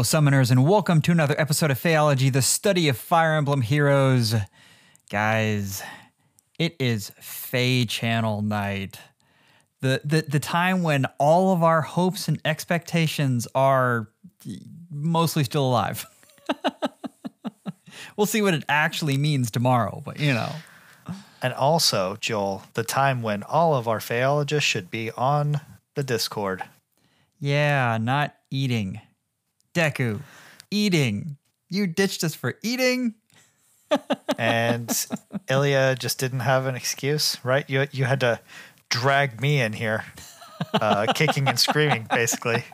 Hello, summoners, and welcome to another episode of Phaeology, the study of Fire Emblem heroes. Guys, it is FEH Channel night. The, the, the time when all of our hopes and expectations are mostly still alive. we'll see what it actually means tomorrow, but you know. And also, Joel, the time when all of our phaeologists should be on the Discord. Yeah, not eating. Deku, eating. You ditched us for eating? and Ilya just didn't have an excuse, right? You you had to drag me in here, uh, kicking and screaming, basically,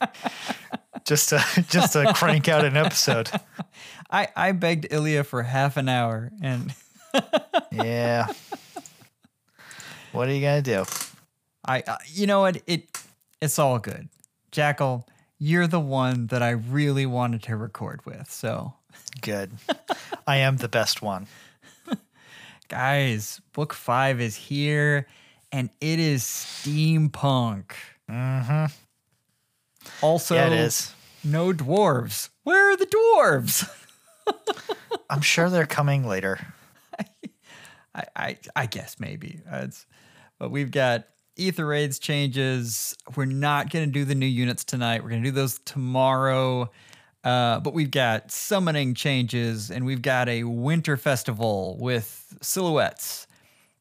just to just to crank out an episode. I I begged Ilya for half an hour, and yeah, what are you gonna do? I uh, you know what it it's all good, Jackal. You're the one that I really wanted to record with, so good. I am the best one. Guys, book five is here and it is steampunk. Mm-hmm. Also, yeah, it is. no dwarves. Where are the dwarves? I'm sure they're coming later. I, I, I guess maybe. It's, but we've got Aether Raids changes. We're not going to do the new units tonight. We're going to do those tomorrow. Uh, but we've got summoning changes and we've got a winter festival with silhouettes.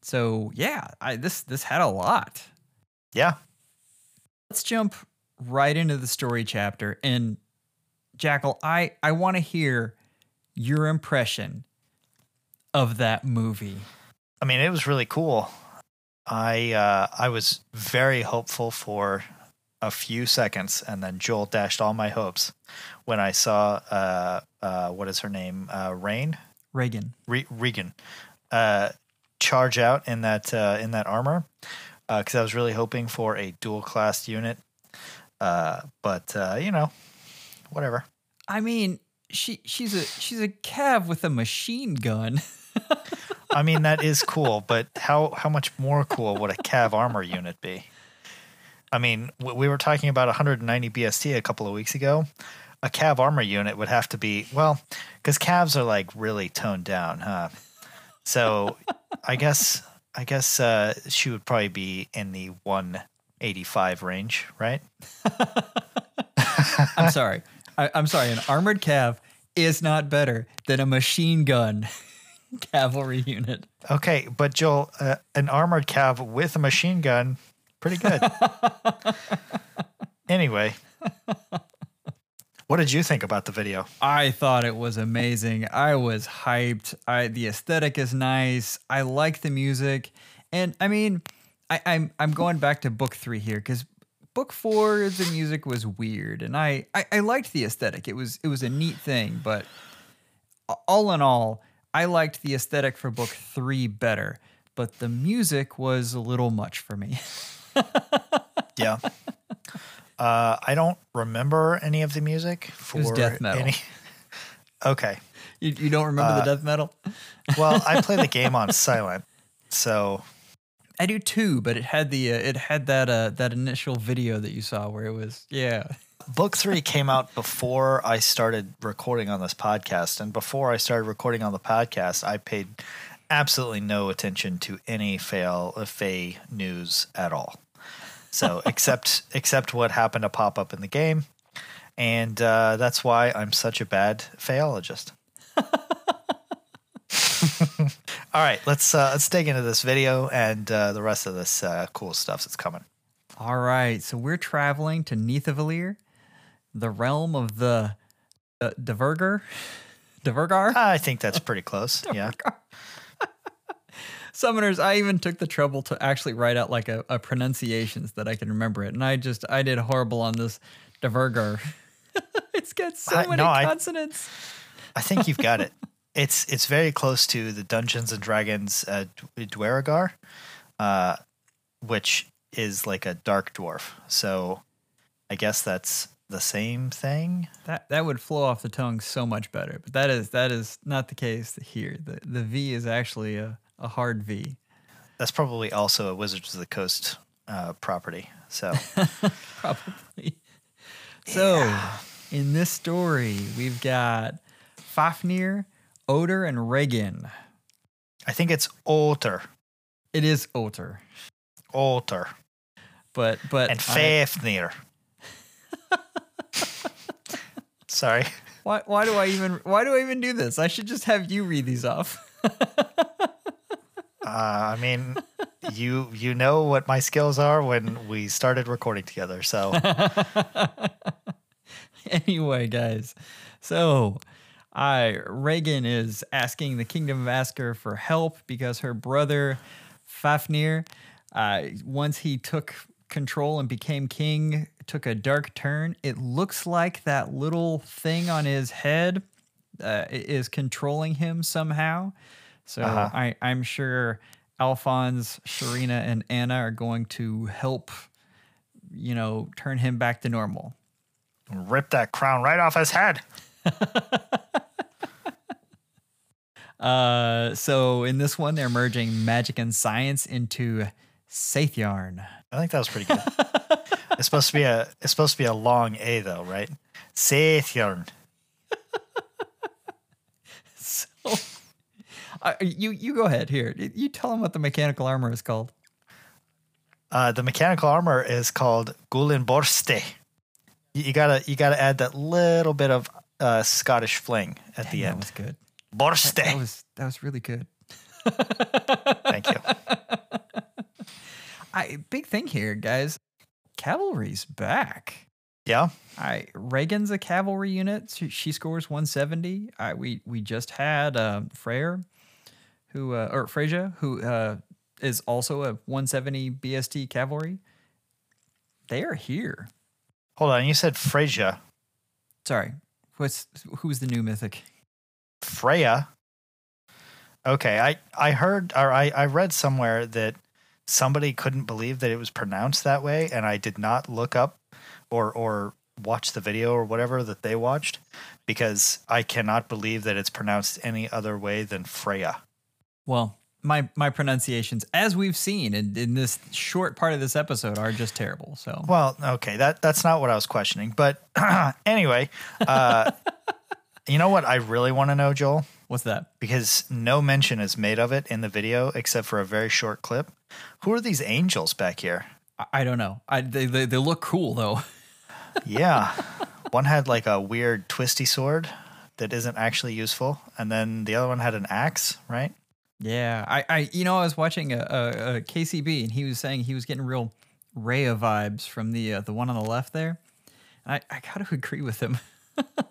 So yeah, I, this this had a lot. Yeah. Let's jump right into the story chapter. And Jackal, I I want to hear your impression of that movie. I mean, it was really cool. I uh, I was very hopeful for a few seconds, and then Joel dashed all my hopes when I saw uh, uh, what is her name, uh, Rain? Reagan, Re- Regan, uh, charge out in that uh, in that armor because I was really hoping for a dual class unit, but you know, whatever. I mean, she she's a she's a cav with a machine gun. I mean, that is cool, but how how much more cool would a cav armor unit be? I mean, we were talking about 190 BST a couple of weeks ago. A cav armor unit would have to be well, because calves are like really toned down, huh? So I guess I guess uh, she would probably be in the 185 range, right? I'm sorry. I, I'm sorry. An armored cav is not better than a machine gun cavalry unit. Okay, but Joel, uh, an armored cav with a machine gun, pretty good. anyway, what did you think about the video? I thought it was amazing. I was hyped. I the aesthetic is nice. I like the music, and I mean, I, I'm I'm going back to book three here because book four the music was weird, and I, I I liked the aesthetic. It was it was a neat thing, but all in all, I liked the aesthetic for book three better. But the music was a little much for me. yeah. Uh, I don't remember any of the music for death metal. Any... okay. You, you don't remember uh, the death metal? well, I play the game on silent, so I do too. But it had the uh, it had that uh, that initial video that you saw where it was yeah. Book three came out before I started recording on this podcast, and before I started recording on the podcast, I paid absolutely no attention to any fail uh, FEH news at all. So except except what happened to pop up in the game, and uh, that's why I'm such a bad phaologist. All right, let's uh, let's dig into this video and uh, the rest of this uh, cool stuff that's coming. All right, so we're traveling to Nidavellir, the realm of the uh, Duergar. Duergar? I think that's pretty close. yeah. Summoners, I even took the trouble to actually write out like a, a pronunciations that I can remember it, and I just I did horrible on this Duergar. it's got so many no, consonants. I, I think you've got it. It's it's very close to the Dungeons and Dragons uh, Duergar, uh, which is like a dark dwarf. So I guess that's the same thing. That that would flow off the tongue so much better, but that is that is not the case here. The the V is actually a, a hard V. That's probably also a Wizards of the Coast uh, property. So probably. So. Yeah in this story, we've got Fafnir, Oder, and Regan. I think it's Otter. It is Oter, Otter. but but And I- Fafnir. Sorry. why why do I even why do I even do this? I should just have you read these off. Uh, I mean, you you know what my skills are when we started recording together. So anyway, guys, so I Reagan is asking the Kingdom of Askr for help because her brother Fafnir, uh, once he took control and became king, took a dark turn. It looks like that little thing on his head uh, is controlling him somehow. So Uh-huh. I, I'm sure Alphonse, Sharina, and Anna are going to help, you know, turn him back to normal. rip that crown right off his head. Uh, so in this one, they're merging magic and science into Sathyarn. I think that was pretty good. it's supposed to be a it's supposed to be a long A though, right? Sathyorn. So, uh, you you go ahead here. You tell them what the mechanical armor is called. Uh, the mechanical armor is called Gullinborsti. You, you gotta you gotta add that little bit of uh, Scottish fling at the end. That was good. Borste. That was that was really good. Thank you. I big thing here, guys. Cavalry's back. Yeah. I Reagan's a cavalry unit. She, she scores 170. I we we just had uh, Freyr, who uh, or Freyja, who uh, is also a 170 BST cavalry. They are here. Hold on. You said Freyja. Sorry, what's who's the new mythic? Freya. Okay, I I heard or I I read somewhere that somebody couldn't believe that it was pronounced that way, and I did not look up or or watch the video or whatever that they watched because I cannot believe that it's pronounced any other way than Freya. Well, my my pronunciations, as we've seen in, in this short part of this episode, are just terrible. So Well, okay, that that's not what I was questioning, but anyway, uh, you know what I really want to know, Joel, what's that? because no mention is made of it in the video except for a very short clip. Who are these angels back here? I, I don't know. I they, they they look cool though. Yeah. one had like a weird twisty sword that isn't actually useful, and then the other one had an axe, right? Yeah, I, I, you know, I was watching a, a, a KCB, and he was saying he was getting real Rhea vibes from the uh, the one on the left there. And I, I got to agree with him.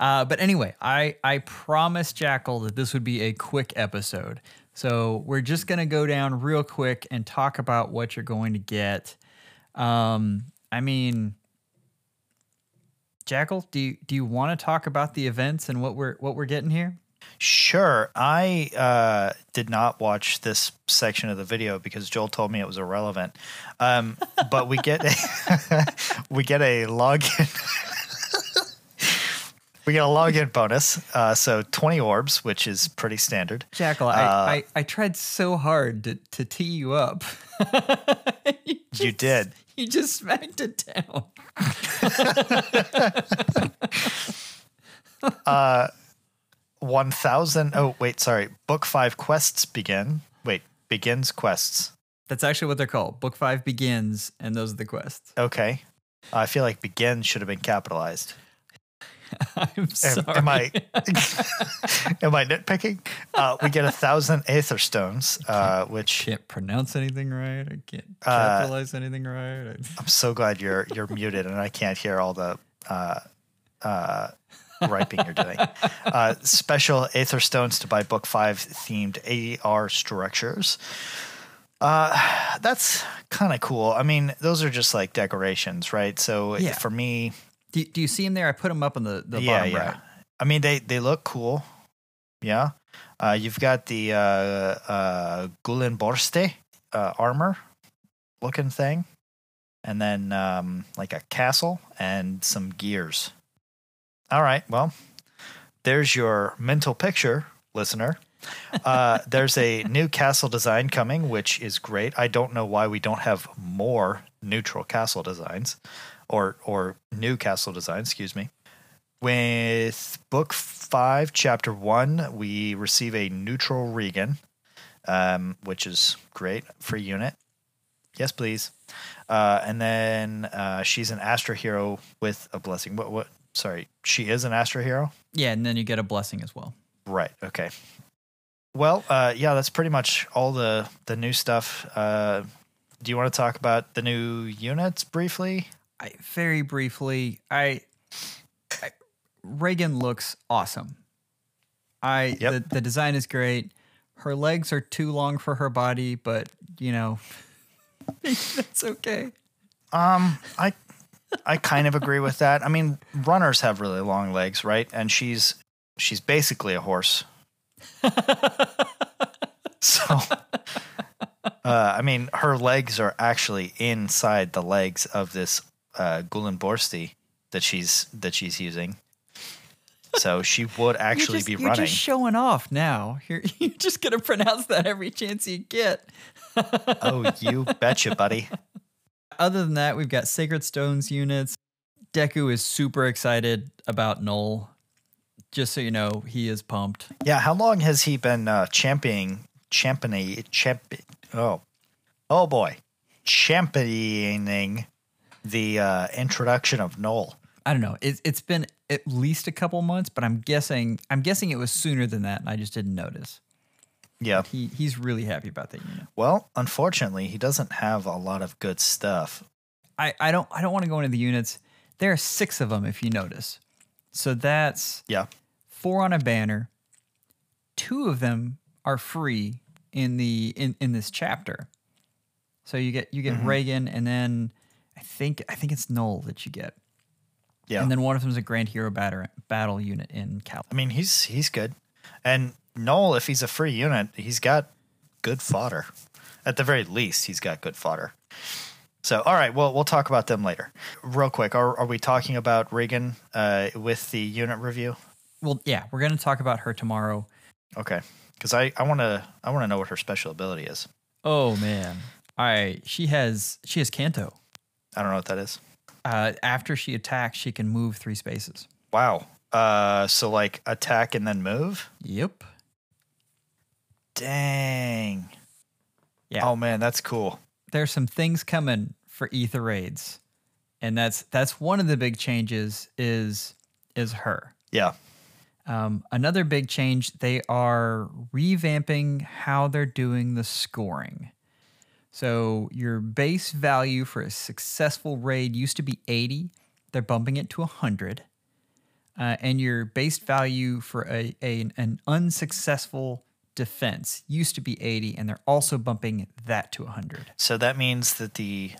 uh, but anyway, I, I promised Jackal that this would be a quick episode, so we're just gonna go down real quick and talk about what you're going to get. Um, I mean, Jackal, do you do you want to talk about the events and what we're what we're getting here? Sure. I uh, did not watch this section of the video because Joel told me it was irrelevant. Um, but we get a, we get a login. we get a login bonus. Uh, so twenty orbs, which is pretty standard. Jackal, I, Uh, I, I tried so hard to, to tee you up. you, You did. You just smacked it down. One thousand. Oh wait, sorry. Book five quests begin. Wait, begins quests. That's actually what they're called. Book five begins, and those are the quests. Okay. I feel like begin should have been capitalized. I'm sorry. am I am I nitpicking? Uh, we get a thousand aether stones, uh, which can't pronounce anything right. I can't Uh, capitalize anything right. I'm so glad you're you're muted and I can't hear all the uh, uh, griping you're doing. Uh, special aether stones to buy book five themed AR structures. Uh, that's kind of cool. I mean, those are just like decorations, right? So Yeah. for me, Do, do you see him there? I put him up on the, the yeah, bottom yeah. right. I mean, they they look cool. Yeah. Uh, you've got the uh, uh, Gullinborsti uh, armor looking thing, and then um, like a castle and some gears. All right. Well, there's your mental picture, listener. Uh, there's a new castle design coming, which is great. I don't know why we don't have more neutral castle designs or or new castle design, excuse me. With book five, chapter one, we receive a neutral Regan, um, which is great. Free unit. Yes, please. Uh, and then uh, she's an Astra hero with a blessing. What? What? Sorry, she is an Astra hero. Yeah, and then you get a blessing as well. Right. Okay. Well, uh, yeah, that's pretty much all the the new stuff. Uh, do you want to talk about the new units briefly? I very briefly, I, I Reagan looks awesome. I Yep. the, the design is great. Her legs are too long for her body, but you know, that's okay. Um, I I kind of agree with that. I mean, runners have really long legs, right? And she's she's basically a horse. so, uh, I mean, her legs are actually inside the legs of this uh, Gullinborsti that she's that she's using. So she would actually you're just, be you're running. just showing off now. You're you're just gonna pronounce that every chance you get. oh, you betcha, buddy. Other than that, we've got Sacred Stones units. Deku is super excited about Knoll. Just so you know, he is pumped. Yeah, how long has he been uh, championing, championing, champ? Oh, oh boy, championing the uh, introduction of Knoll. I don't know. It's it's been at least a couple months, but I'm guessing I'm guessing it was sooner than that, and I just didn't notice. Yeah. He he's really happy about that unit. Well, unfortunately, he doesn't have a lot of good stuff. I, I don't I don't want to go into the units. There are six of them if you notice. So that's Yeah. four on a banner. Two of them are free in the in, in this chapter. So you get you get Mm-hmm. Reagan and then I think I think it's Knoll that you get. Yeah. And then one of them is a Grand Hero battle battle unit in Cal. I mean, he's he's good, and Knoll, if he's a free unit, he's got good fodder. At the very least, he's got good fodder. So, all right, well, we'll talk about them later. Real quick, are, are we talking about Regan uh, with the unit review? Well, yeah, we're gonna talk about her tomorrow. Okay, because I I want to I want to know what her special ability is. Oh man. I She has she has Canto. I don't know what that is. Uh, after she attacks, she can move three spaces. Wow. Uh, so like attack and then move. Yep. Dang. Yeah. Oh man, that's cool. There's some things coming for Aether Raids, and that's that's one of the big changes is is her. Yeah. Um, another big change, they are revamping how they're doing the scoring. So your base value for a successful raid used to be 80. They're bumping it to 100. Uh, and your base value for a, a an unsuccessful defense used to be 80, and they're also bumping that to 100. So that means that the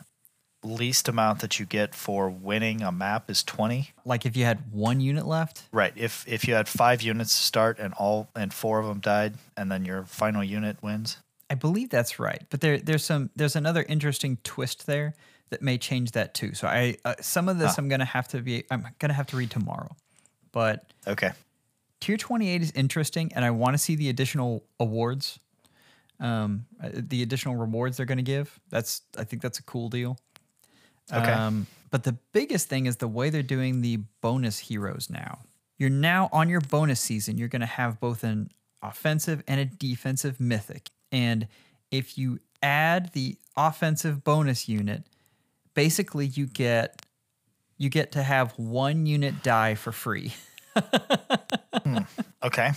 least amount that you get for winning a map is 20. Like if you had one unit left, Right. If if you had 5 units to start and all and 4 of them died and then your final unit wins. I believe that's right, but there there's some there's another interesting twist there that may change that too. So I uh, some of this Ah. I'm gonna have to be I'm gonna have to read tomorrow, but Okay. tier 28 is interesting, and I want to see the additional awards, um, uh, the additional rewards they're gonna give. That's I think that's a cool deal. Okay. Um, but the biggest thing is the way they're doing the bonus heroes now. You're now on your bonus season, you're going to have both an offensive and a defensive mythic. And if you add the offensive bonus unit, basically you get you get to have one unit die for free. Hmm, okay.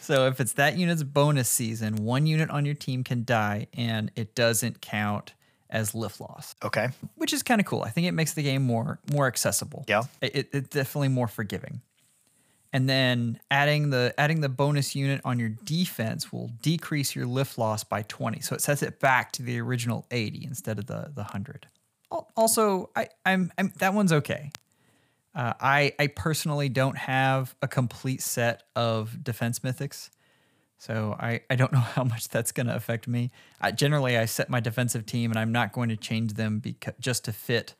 So if it's that unit's bonus season, one unit on your team can die and it doesn't count as lift loss. Okay. which is kind of cool. I think it makes the game more more accessible. Yeah. it, it, it's definitely more forgiving. And then adding the adding the bonus unit on your defense will decrease your lift loss by 20. So it sets it back to the original 80 instead of the the 100. Also, I I'm, I'm that one's okay. Uh, I I personally don't have a complete set of defense mythics. So I, I don't know how much that's going to affect me. I, generally, I set my defensive team, and I'm not going to change them because just to fit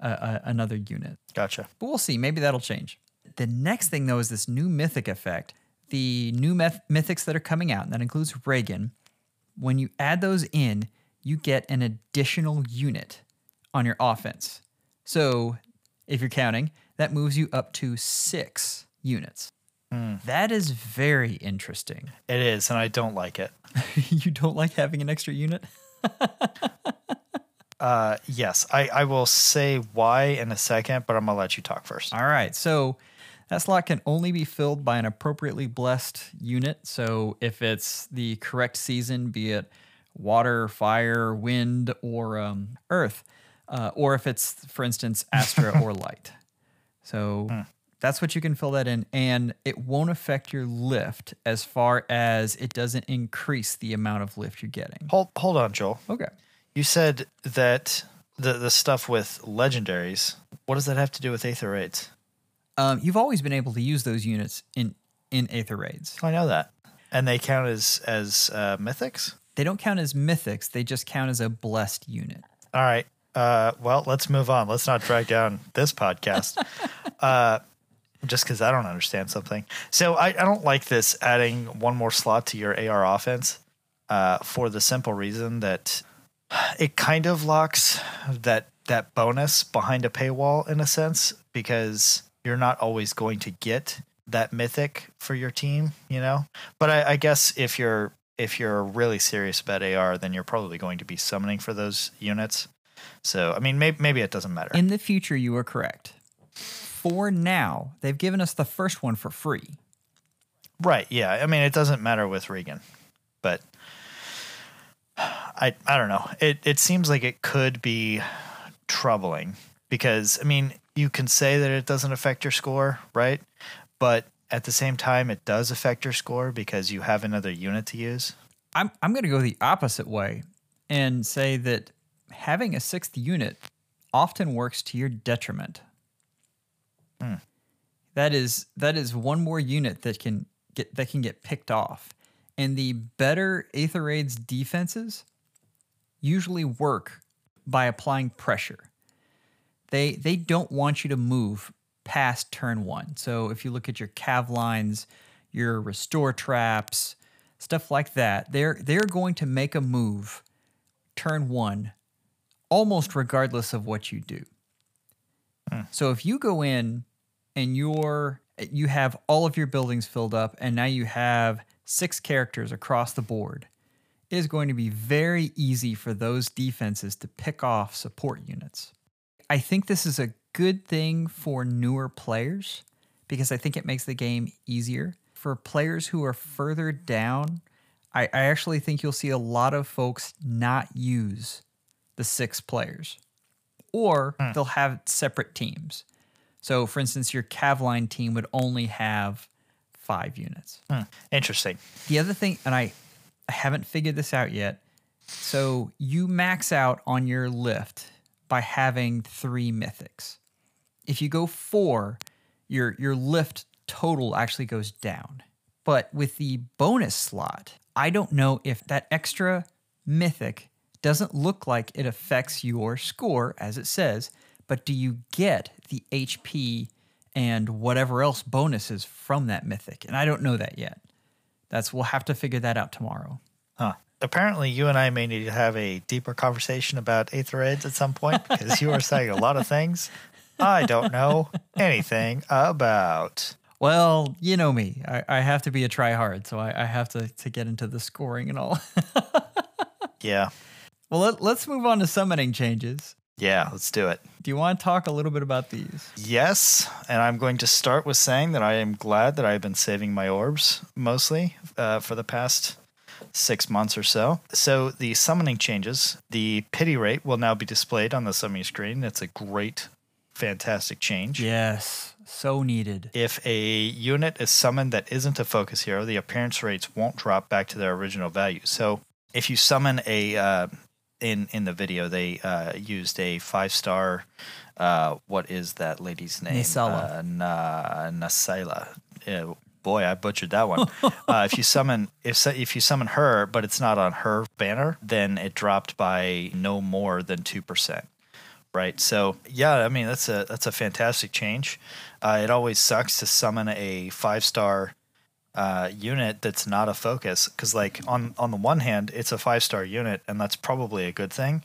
uh, uh, another unit. Gotcha. But we'll see. Maybe that'll change. The next thing though is this new mythic effect. The new myth- mythics that are coming out, and that includes Reagan. When you add those in, you get an additional unit on your offense. So if you're counting, that moves you up to six units. That is very interesting. It is, and I don't like it. you don't like having an extra unit? Uh, yes, I, I will say why in a second, but I'm gonna let you talk first. All right. So that slot can only be filled by an appropriately blessed unit. So if it's the correct season, be it water, fire, wind, or um, earth, uh, or if it's, for instance, Astra or light. So that's what you can fill that in. And it won't affect your lift as far as it doesn't increase the amount of lift you're getting. Hold hold on, Joel. Okay. You said that the the stuff with legendaries. What does that have to do with Aether raids? Um, you've always been able to use those units in, in Aether raids. I know that, and they count as as uh, mythics. They don't count as mythics, they just count as a blessed unit. All right. Uh, well, let's move on. Let's not drag down this podcast. uh, just because I don't understand something. So I, I don't like this adding one more slot to your AR offense uh, for the simple reason that it kind of locks that that bonus behind a paywall in a sense because you're not always going to get that mythic for your team, you know. But I, I guess if you're if you're really serious about AR, then you're probably going to be summoning for those units. So I mean, maybe maybe it doesn't matter. In the future, you are correct. For now, they've given us the first one for free. Right. Yeah. I mean, it doesn't matter with Regan, but I I don't know. It it seems like it could be troubling because I mean, you can say that it doesn't affect your score, right? But at the same time, it does affect your score because you have another unit to use. I'm, I'm going to go the opposite way and say that having a sixth unit often works to your detriment. Hmm. That is that is one more unit that can get that can get picked off. And the better Aether Raid's defenses usually work by applying pressure. They they don't want you to move past turn one. So if you look at your cav lines, your restore traps, stuff like that, they're they're going to make a move turn one almost regardless of what you do. Hmm. So if you go in and you're you have all of your buildings filled up and now you have six characters across the board, it is going to be very easy for those defenses to pick off support units. I think this is a good thing for newer players because I think it makes the game easier. For players who are further down, I, I actually think you'll see a lot of folks not use the six players, or they'll have separate teams. So, for instance, your Cavline team would only have five units. Hmm. Interesting. The other thing, and I, I haven't figured this out yet. So you max out on your lift by having three mythics. If you go four, your your lift total actually goes down. But with the bonus slot, I don't know if that extra mythic doesn't look like it affects your score as it says, but do you get the HP and whatever else bonuses from that mythic? And I don't know that yet. That's we'll have to figure that out tomorrow. Huh. Apparently, you and I may need to have a deeper conversation about Aether Raids at some point because you are saying a lot of things I don't know anything about. Well, you know me. I, I have to be a tryhard, so I, I have to, to get into the scoring and all. Yeah. well, let, let's move on to summoning changes. Yeah, let's do it. Do you want to talk a little bit about these? Yes, and I'm going to start with saying that I am glad that I've been saving my orbs mostly uh, for the past six months or so. So the summoning changes. The pity rate will now be displayed on the summoning screen. It's a great, fantastic change. Yes, so needed. If a unit is summoned that isn't a focus hero, the appearance rates won't drop back to their original value. So if you summon a uh, in in the video, they uh, used a five star. Uh, what is that lady's name? Nisala. Uh, Na Nasila. Boy, I butchered that one. uh, if you summon if if you summon her, but it's not on her banner, then it dropped by no more than two percent right? So yeah, I mean that's a that's a fantastic change. Uh, it always sucks to summon a five star uh, unit that's not a focus because like on on the one hand it's a five star unit and that's probably a good thing.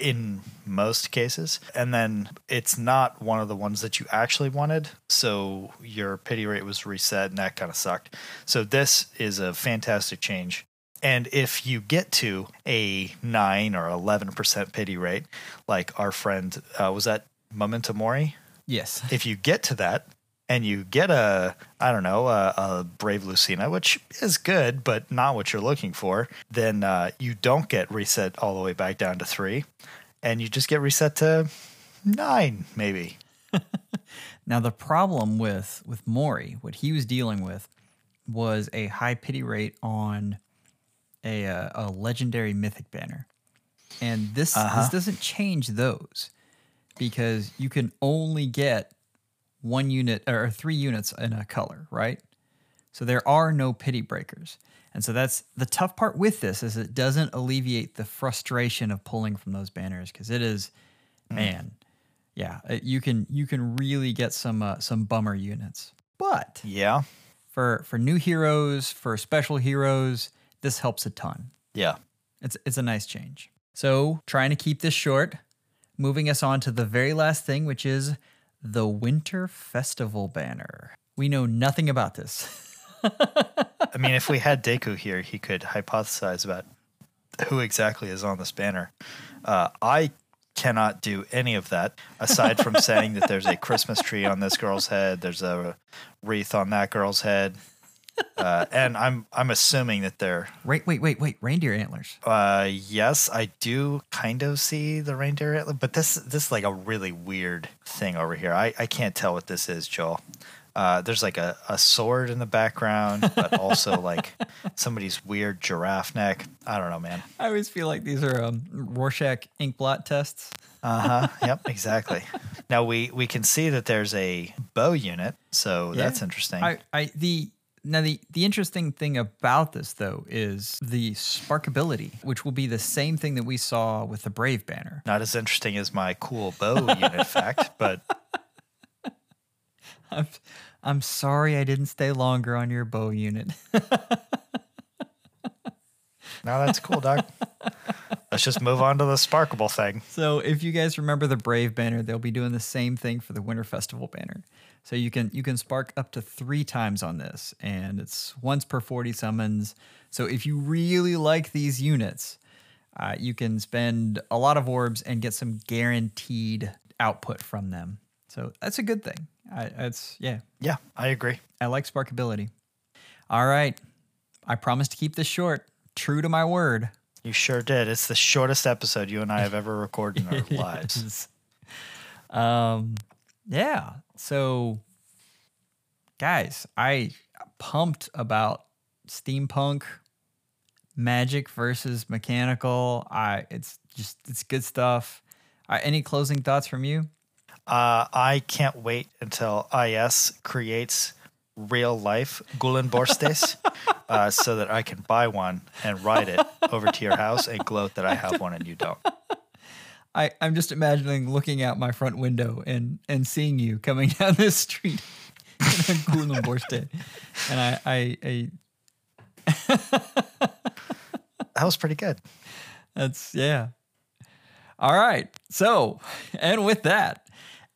In most cases. And then it's not one of the ones that you actually wanted. So your pity rate was reset and that kind of sucked. So this is a fantastic change. And if you get to a 9 or 11% pity rate, like our friend, uh, was that Memento Mori? Yes. If you get to that, and you get a I don't know a, a, brave Lucina, which is good, but not what you're looking for, then uh, you don't get reset all the way back down to three, and you just get reset to nine, maybe. now the problem with with Mori, what he was dealing with, was a high pity rate on a uh, a legendary mythic banner, and this uh-huh. this doesn't change those because you can only get one unit or three units in a color, right? So there are no pity breakers. And so that's the tough part with this is it doesn't alleviate the frustration of pulling from those banners because it is mm. man yeah uh, you can you can really get some uh, some bummer units but yeah for for new heroes for special heroes this helps a ton yeah it's it's a nice change so trying to keep this short moving us on to the very last thing which is the Winter Festival banner. We know nothing about this. I mean, if we had Deku here, he could hypothesize about who exactly is on this banner. Uh, I cannot do any of that aside from saying that there's a Christmas tree on this girl's head, there's a wreath on that girl's head, uh, and I'm I'm assuming that they're wait wait wait wait reindeer antlers. Uh, yes, I do kind of see the reindeer antler, but this this is like a really weird thing over here. I I can't tell what this is, Joel. Uh, there's like a, a sword in the background, but also like somebody's weird giraffe neck. I don't know, man. I always feel like these are um, Rorschach ink blot tests. Uh huh. yep. Exactly. Now we we can see that there's a bow unit, so yeah. that's interesting. I, I the now, the, the interesting thing about this, though, is the sparkability, which will be the same thing that we saw with the Brave banner. Not as interesting as my cool bow unit fact, but. I'm, I'm sorry I didn't stay longer on your bow unit. no, that's cool, Doc. Let's just move on to the sparkable thing. So, if you guys remember the Brave banner, they'll be doing the same thing for the Winter Festival banner. So you can you can spark up to three times on this, and it's once per 40 summons. So if you really like these units, uh, you can spend a lot of orbs and get some guaranteed output from them. So that's a good thing. I, it's yeah. Yeah, I agree. I like sparkability. All right, I promise to keep this short. True to my word. You sure did. It's the shortest episode you and I have ever recorded in our lives. Um, yeah. So, guys, I pumped about steampunk magic versus mechanical. I it's just it's good stuff. Uh, any closing thoughts from you? Uh, I can't wait until IS creates real life Gullinborstis uh, so that I can buy one and ride it over to your house and gloat that I have one and you don't. I, I'm just imagining looking out my front window and, and seeing you coming down this street in a Gullinborsti. And I, I, I that was pretty good. That's yeah. All right. So, and with that,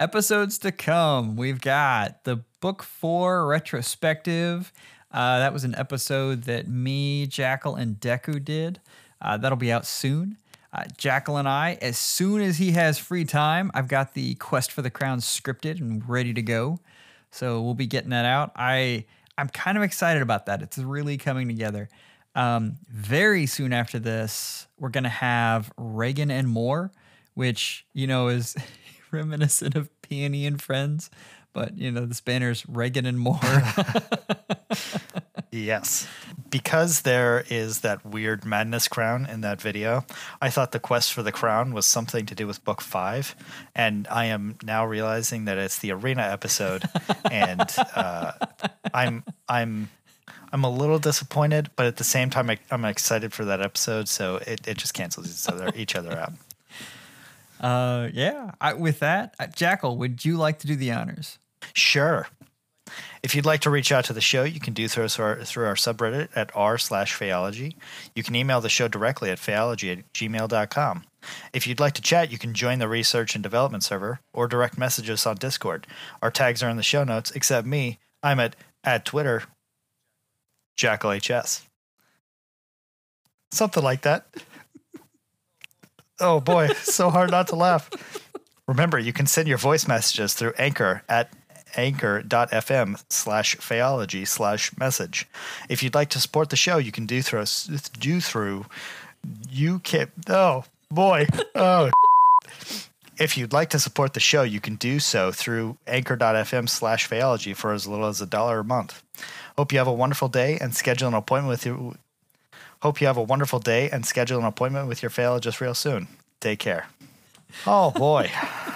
episodes to come, we've got the book four retrospective. Uh, that was an episode that me, Jackal, and Deku did. Uh, that'll be out soon. Uh, Jackal and I, as soon as he has free time, I've got the Quest for the Crown scripted and ready to go. So we'll be getting that out. I I'm kind of excited about that. It's really coming together. Um, very soon after this, we're gonna have Reagan and more, which you know is reminiscent of Peony and Friends, but you know the Spanners Reagan and more. Yes. Because there is that weird madness crown in that video, I thought the quest for the crown was something to do with book five. And I am now realizing that it's the arena episode. and uh, I'm I'm I'm a little disappointed, but at the same time I, am excited for that episode, so it, it just cancels each other each other out. Uh yeah. I, with that, uh, Jackal, would you like to do the honors? Sure. If you'd like to reach out to the show, you can do so through our, through our subreddit at r slash phaology. You can email the show directly at phaology at gmail.com. If you'd like to chat, you can join the research and development server or direct message us on Discord. Our tags are in the show notes, except me. I'm at, at Twitter, JackalHS. Something like that. Oh boy, so hard not to laugh. Remember, you can send your voice messages through Anchor at anchor.fm slash phaology slash message. If you'd like to support the show, you can do through do through you can oh boy oh if you'd like to support the show, you can do so through anchor.fm slash phaology for as little as a dollar a month. Hope you have a wonderful day and schedule an appointment with your hope you have a wonderful day and schedule an appointment with your phaologist real soon. Take care. Oh boy.